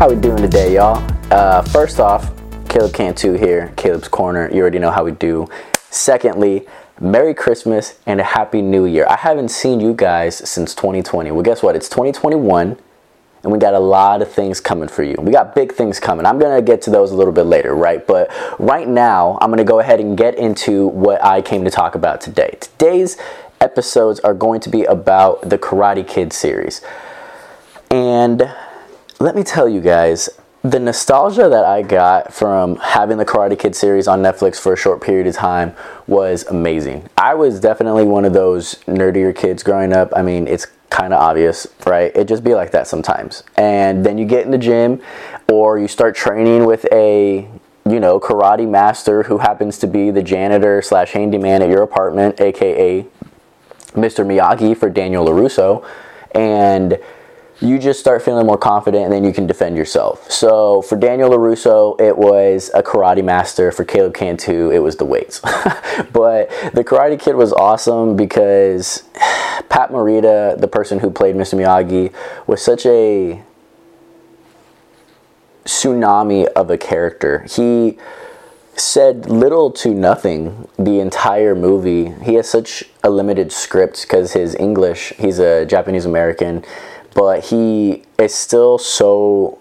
How we doing today, y'all? Uh, first off, Caleb Cantu here, Caleb's Corner. You already know how we do. Secondly, Merry Christmas and a Happy New Year. I haven't seen you guys since 2020. Well, guess what? It's 2021 and we got a lot of things coming for you. We got big things coming. I'm going to get to those a little bit later, right? But right now, I'm going to go ahead and get into what I came to talk about today. Today's episodes are going to be about the Karate Kid series. And let me tell you guys, the nostalgia that I got from having the Karate Kid series on Netflix for a short period of time was amazing. I was definitely one of those nerdier kids growing up. I mean, it's kind of obvious, right? It just be like that sometimes. And then you get in the gym or you start training with a you know karate master who happens to be the janitor slash handyman at your apartment, aka Mr. Miyagi for Daniel LaRusso, and you just start feeling more confident and then you can defend yourself. So for Daniel LaRusso, it was a karate master. For Caleb Cantu, it was the weights. but the Karate Kid was awesome because Pat Morita, the person who played Mr. Miyagi, was such a tsunami of a character. He said little to nothing the entire movie. He has such a limited script because his English, he's a Japanese American, but he is still so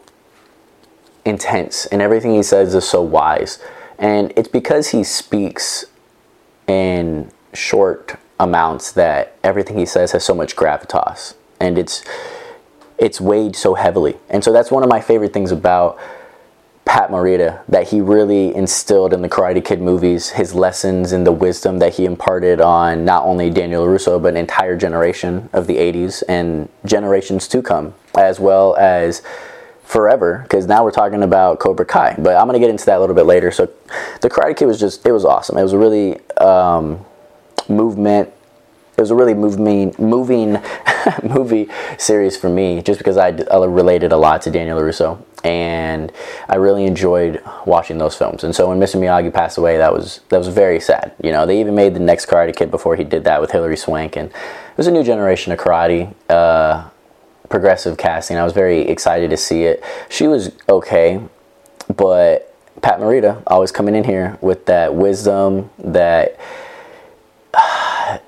intense and everything he says is so wise. And it's because he speaks in short amounts that everything he says has so much gravitas and it's it's weighed so heavily. And so that's one of my favorite things about Pat Morita that he really instilled in the Karate Kid movies, his lessons and the wisdom that he imparted on not only Daniel Russo but an entire generation of the 80s and generations to come, as well as forever because now we're talking about Cobra Kai. But I'm gonna get into that a little bit later. So the Karate Kid was just it was awesome. It was a really um, movement. It was a really moving, moving movie series for me, just because I, I related a lot to Daniel Russo, and I really enjoyed watching those films. And so when Mr. Miyagi passed away, that was that was very sad. You know, they even made the next Karate Kid before he did that with Hilary Swank, and it was a new generation of karate. Uh, progressive casting. I was very excited to see it. She was okay, but Pat Morita always coming in here with that wisdom, that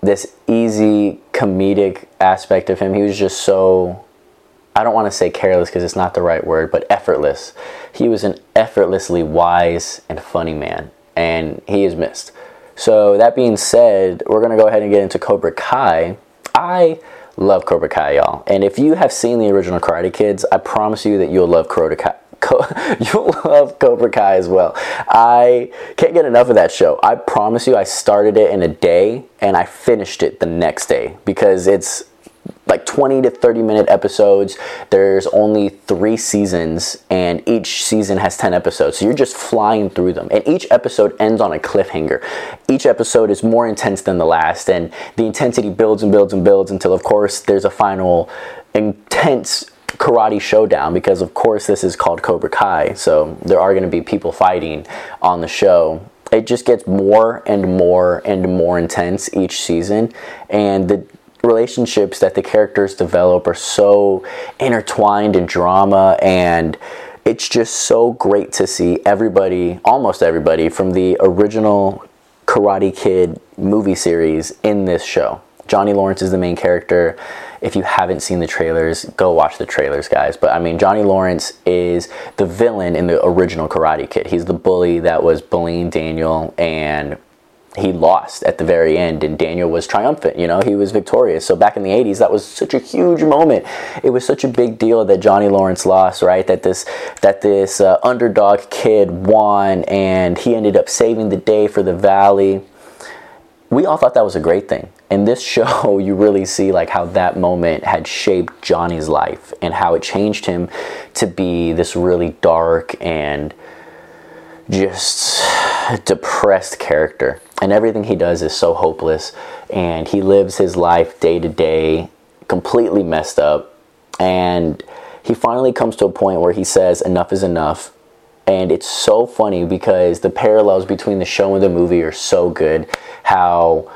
this easy comedic aspect of him. He was just so I don't want to say careless because it's not the right word, but effortless. He was an effortlessly wise and funny man, and he is missed. So that being said, we're gonna go ahead and get into Cobra Kai. I love Cobra Kai, y'all, and if you have seen the original Karate Kids, I promise you that you'll love Cobra Kai. You'll love Cobra Kai as well. I can't get enough of that show. I promise you, I started it in a day and I finished it the next day because it's like 20 to 30 minute episodes. There's only three seasons, and each season has 10 episodes. So you're just flying through them. And each episode ends on a cliffhanger. Each episode is more intense than the last, and the intensity builds and builds and builds until, of course, there's a final intense karate showdown because of course this is called Cobra Kai so there are going to be people fighting on the show it just gets more and more and more intense each season and the relationships that the characters develop are so intertwined in drama and it's just so great to see everybody almost everybody from the original Karate Kid movie series in this show Johnny Lawrence is the main character if you haven't seen the trailers, go watch the trailers, guys. But I mean, Johnny Lawrence is the villain in the original Karate Kid. He's the bully that was bullying Daniel and he lost at the very end and Daniel was triumphant, you know, he was victorious. So back in the 80s that was such a huge moment. It was such a big deal that Johnny Lawrence lost, right? That this that this uh, underdog kid won and he ended up saving the day for the valley. We all thought that was a great thing in this show you really see like how that moment had shaped johnny's life and how it changed him to be this really dark and just depressed character. And everything he does is so hopeless. And he lives his life day to day completely messed up. And he finally comes to a point where he says enough is enough. And it's so funny because the parallels between the show and the movie are so good. How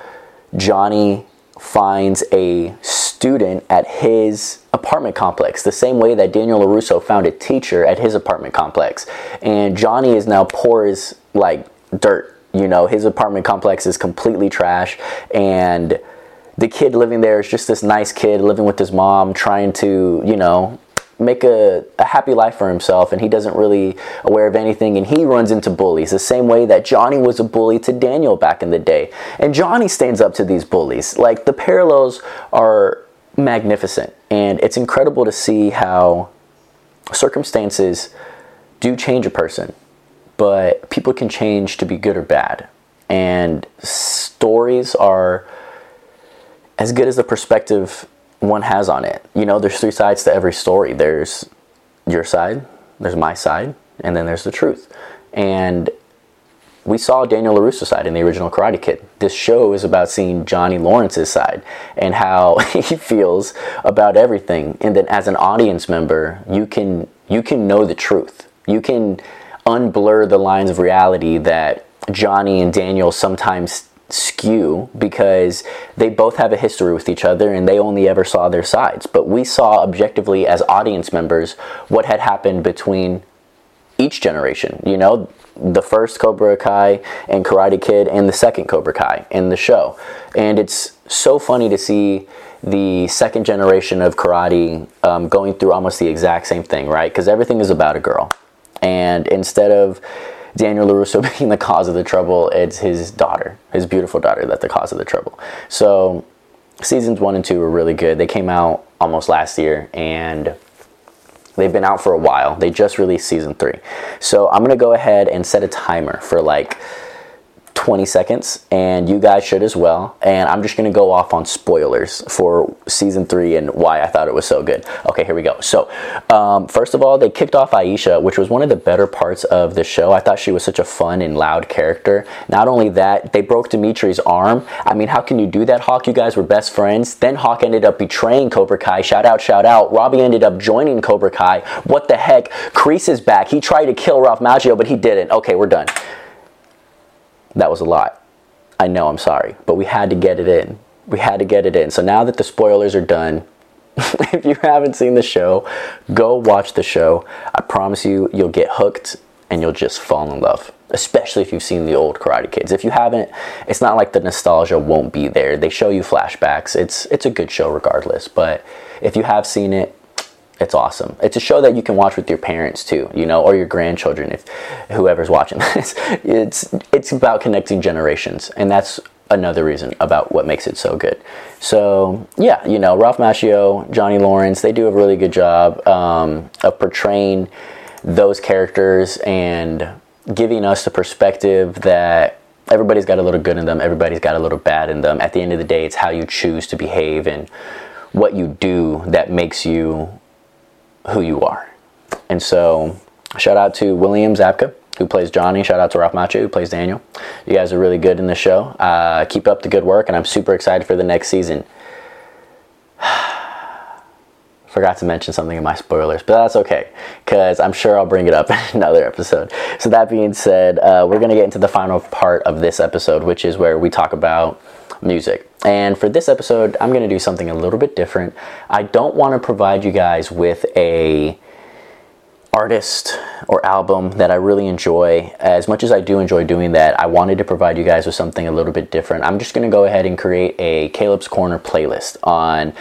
Johnny finds a student at his apartment complex, the same way that Daniel LaRusso found a teacher at his apartment complex. And Johnny is now poor as like dirt. You know, his apartment complex is completely trash. And the kid living there is just this nice kid living with his mom, trying to, you know, make a, a happy life for himself. And he doesn't really aware of anything. And he runs into bullies the same way that Johnny was a bully to Daniel back in the day. And Johnny stands up to these bullies. Like the parallels are magnificent. And it's incredible to see how circumstances do change a person but people can change to be good or bad and stories are as good as the perspective one has on it. You know, there's three sides to every story. There's your side, there's my side, and then there's the truth. And we saw Daniel LaRusso side in the original Karate Kid. This show is about seeing Johnny Lawrence's side and how he feels about everything. And then as an audience member, you can you can know the truth. You can unblur the lines of reality that Johnny and Daniel sometimes skew because they both have a history with each other and they only ever saw their sides. But we saw objectively as audience members what had happened between each generation. You know, the first Cobra Kai and Karate Kid and the second Cobra Kai in the show. And it's so funny to see the second generation of karate um, going through almost the exact same thing, right? Because everything is about a girl. And instead of Daniel LaRusso being the cause of the trouble, it's his daughter, his beautiful daughter, that's the cause of the trouble. So seasons one and two were really good. They came out almost last year and they've been out for a while. They just released season three. So I'm gonna go ahead and set a timer for like 20 seconds, and you guys should as well. And I'm just gonna go off on spoilers for season three and why I thought it was so good. Okay, here we go. So, um, first of all, they kicked off Aisha, which was one of the better parts of the show. I thought she was such a fun and loud character. Not only that, they broke Demetri's arm. I mean, how can you do that, Hawk? You guys were best friends. Then Hawk ended up betraying Cobra Kai. Shout out, shout out. Robbie ended up joining Cobra Kai. What the heck? Kreese is back. He tried to kill Ralph Macchio, but he didn't. Okay, we're done. That was a lot. I know, I'm sorry, but we had to get it in. We had to get it in. So now that the spoilers are done, if you haven't seen the show, go watch the show. I promise you, you'll get hooked and you'll just fall in love, especially if you've seen the old Karate Kids. If you haven't, it's not like the nostalgia won't be there. They show you flashbacks. It's it's a good show regardless, but if you have seen it, it's awesome. It's a show that you can watch with your parents too, you know, or your grandchildren if whoever's watching this. It's it's about connecting generations, and that's another reason about what makes it so good. So yeah, you know, Ralph Macchio, Johnny Lawrence, they do a really good job um, of portraying those characters and giving us the perspective that everybody's got a little good in them, everybody's got a little bad in them. At the end of the day, it's how you choose to behave and what you do that makes you who you are. And so, shout out to William Zabka, who plays Johnny. Shout out to Ralph Macchio, who plays Daniel. You guys are really good in the show. Uh, keep up the good work, and I'm super excited for the next season. Forgot to mention something in my spoilers, but that's okay, because I'm sure I'll bring it up in another episode. So, that being said, uh, we're going to get into the final part of this episode, which is where we talk about music. And for this episode, I'm going to do something a little bit different. I don't want to provide you guys with a artist or album that I really enjoy. As much as I do enjoy doing that, I wanted to provide you guys with something a little bit different. I'm just going to go ahead and create a Caleb's Corner playlist on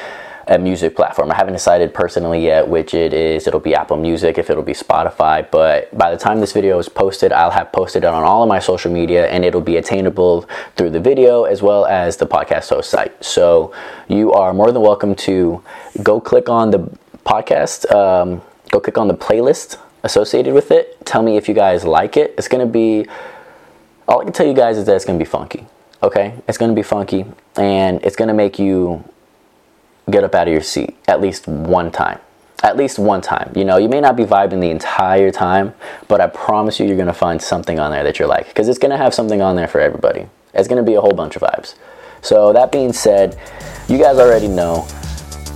a music platform. I haven't decided personally yet which it is. It'll be Apple Music, if it'll be Spotify, but by the time this video is posted, I'll have posted it on all of my social media and it'll be attainable through the video as well as the podcast host site. So you are more than welcome to go click on the podcast, um, go click on the playlist associated with it. Tell me if you guys like it. It's going to be, all I can tell you guys is that it's going to be funky. Okay? It's going to be funky and it's going to make you get up out of your seat at least one time. At least one time. You know, you may not be vibing the entire time, but I promise you, you're to find something on there that you're like. Because it's to have something on there for everybody. It's to be a whole bunch of vibes. So, that being said, you guys already know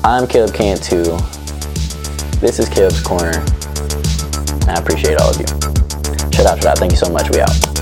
I'm Caleb Cantu. This is Caleb's Corner. I appreciate all of you. Shout out, shout out. Thank you so much. We out.